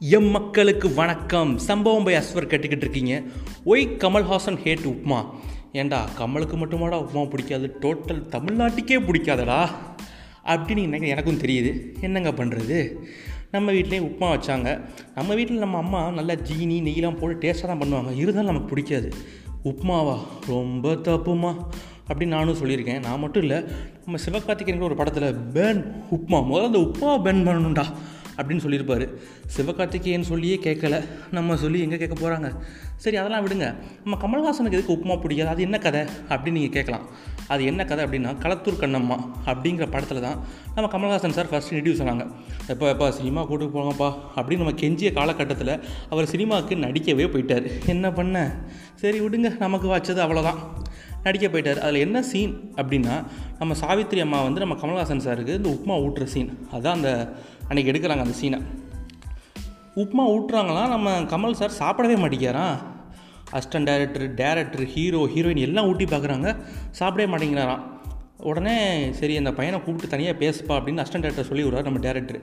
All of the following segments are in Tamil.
எம் மக்களுக்கு வணக்கம். சம்பவம் பை அஸ்வர் கேட்டுக்கிட்டு இருக்கீங்க. Y Kamal Haasan had upma. ஏண்டா கமலுக்கு மட்டுமாடா உப்மா பிடிக்காது டோட்டல் தமிழ்நாட்டுக்கே பிடிக்காதடா. அப்படின்னு எனக்கு எனக்கும் தெரியுது. என்னங்க பண்ணுறது நம்ம வீட்லேயும் உப்புமா வச்சாங்க. நம்ம வீட்டில் நம்ம அம்மா நல்லா ஜீனி நெய்லாம் போட்டு டேஸ்ட்டாக தான் பண்ணுவாங்க. இருந்தாலும் நமக்கு பிடிக்காது. உப்மாவா? ரொம்ப தப்புமா? அப்படின்னு நானும் சொல்லியிருக்கேன். நான் மட்டும் இல்லை நம்ம சிவகார்த்திகேயன் ஒரு படத்தில் பேன் உப்மா. முதல்ல அந்த உப்மா பேன் பண்ணணும்டா. அப்படின்னு சொல்லியிருப்பார். சிவகார்த்திகேயன் சொல்லியே கேட்கல. நம்ம சொல்லி எங்கே கேட்க போகிறாங்க சரி அதெல்லாம் விடுங்க. நம்ம கமல்ஹாசனுக்கு எதுக்கு உப்புமா பிடிக்காது? அது என்ன கதை? அப்படின்னு நீங்கள் கேட்கலாம். அது என்ன கதை அப்படின்னா களத்தூர் கண்ணம்மா அப்படிங்கிற படத்தில் தான் நம்ம கமல்ஹாசன் சார் ஃபஸ்ட் இன்ட்ரடியூஸ் ஆனாங்க. எப்போ எப்போ சினிமா கூட்டு போங்கப்பா அப்படின்னு நம்ம கெஞ்சிய காலகட்டத்தில் அவர் சினிமாவுக்கு நடிக்கவே போயிட்டார். என்ன பண்ண? சரி விடுங்க. நமக்கு வச்சது அவ்வளோதான் நடிக்க போயிட்டார். அதில் என்ன சீன் அப்படின்னா நம்ம சாவித்ரி அம்மா வந்து நம்ம கமல்ஹாசன் சாருக்கு இந்த உப்புமா ஊட்டுற சீன் அதான் அந்த அன்றைக்கி எடுக்கிறாங்க அந்த சீனை உப்புமா ஊட்டுறாங்களாம் நம்ம கமல் சார் சாப்பிடவே மாட்டேங்கிறான் assistant director director hero heroine எல்லாம் ஊட்டி பார்க்குறாங்க சாப்பிடவே மாட்டேங்கிறாராம் உடனே சரி அந்த பையனை கூப்பிட்டு தனியாக பேசுப்பா அப்படின்னு அசிஸ்டன்ட் டேரக்டர் சொல்லி விடுவார் நம்ம டேரக்டர்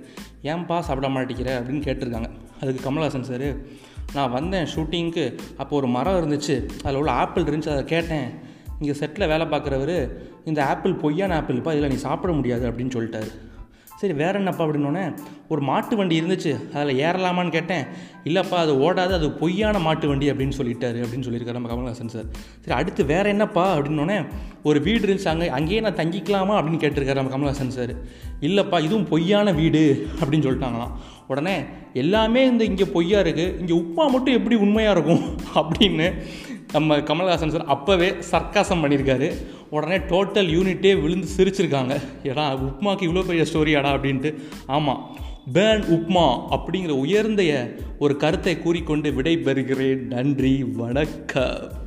ஏன்பா சாப்பிட மாட்டேங்கிற அப்படின்னு கேட்டிருக்காங்க. அதுக்கு கமல்ஹாசன் சார் நான் வந்தேன் ஷூட்டிங்க்கு அப்போ ஒரு மரம் இருந்துச்சு. அதில் உள்ள ஆப்பிள் இருந்துச்சு அதை கேட்டேன். இங்கே செட்டில் வேலை பார்க்குறவர் இந்த ஆப்பிள் பொய்யான ஆப்பிள்ப்பா இதில் நீ சாப்பிட முடியாது அப்படின்னு சொல்லிட்டாரு. சரி வேற என்னப்பா அப்படின்னோடனே ஒரு மாட்டு வண்டி இருந்துச்சு அதில் ஏறலாமான்னு கேட்டேன். இல்லைப்பா அது ஓடாது அது பொய்யான மாட்டு வண்டி அப்படின்னு சொல்லிட்டாரு அப்படின்னு சொல்லியிருக்காரு நம்ம கமல்ஹாசன் சார். சரி அடுத்து வேற என்னப்பா அப்படின்னோடனே ஒரு வீடு இருந்துச்சு அங்கே அங்கேயே நான் தங்கிக்கலாமா அப்படின்னு கேட்டிருக்காரு நம்ம கமல்ஹாசன் சார். இல்லைப்பா இதுவும் பொய்யான வீடு அப்படின்னு சொல்லிட்டாங்களாம். உடனே எல்லாமே இந்த இங்கே பொய்யா இருக்குது இங்கே உப்பா மட்டும் எப்படி உண்மையாக இருக்கும் அப்படின்னு நம்ம கமல்ஹாசன் சார் அப்போவே சர்க்காசம் பண்ணியிருக்காரு உடனே டோட்டல் யூனிட்டே விழுந்து சிரிச்சிருக்காங்க. ஏடா உப்மாக்கு இவ்வளோ பெரிய ஸ்டோரியாடா அப்படின்ட்டு. ஆமாம் பேன் உப்மா அப்படிங்கிற உயர்ந்தைய ஒரு கருத்தை கூறிக்கொண்டு விடைபெறுகிறேன். நன்றி வணக்கம்.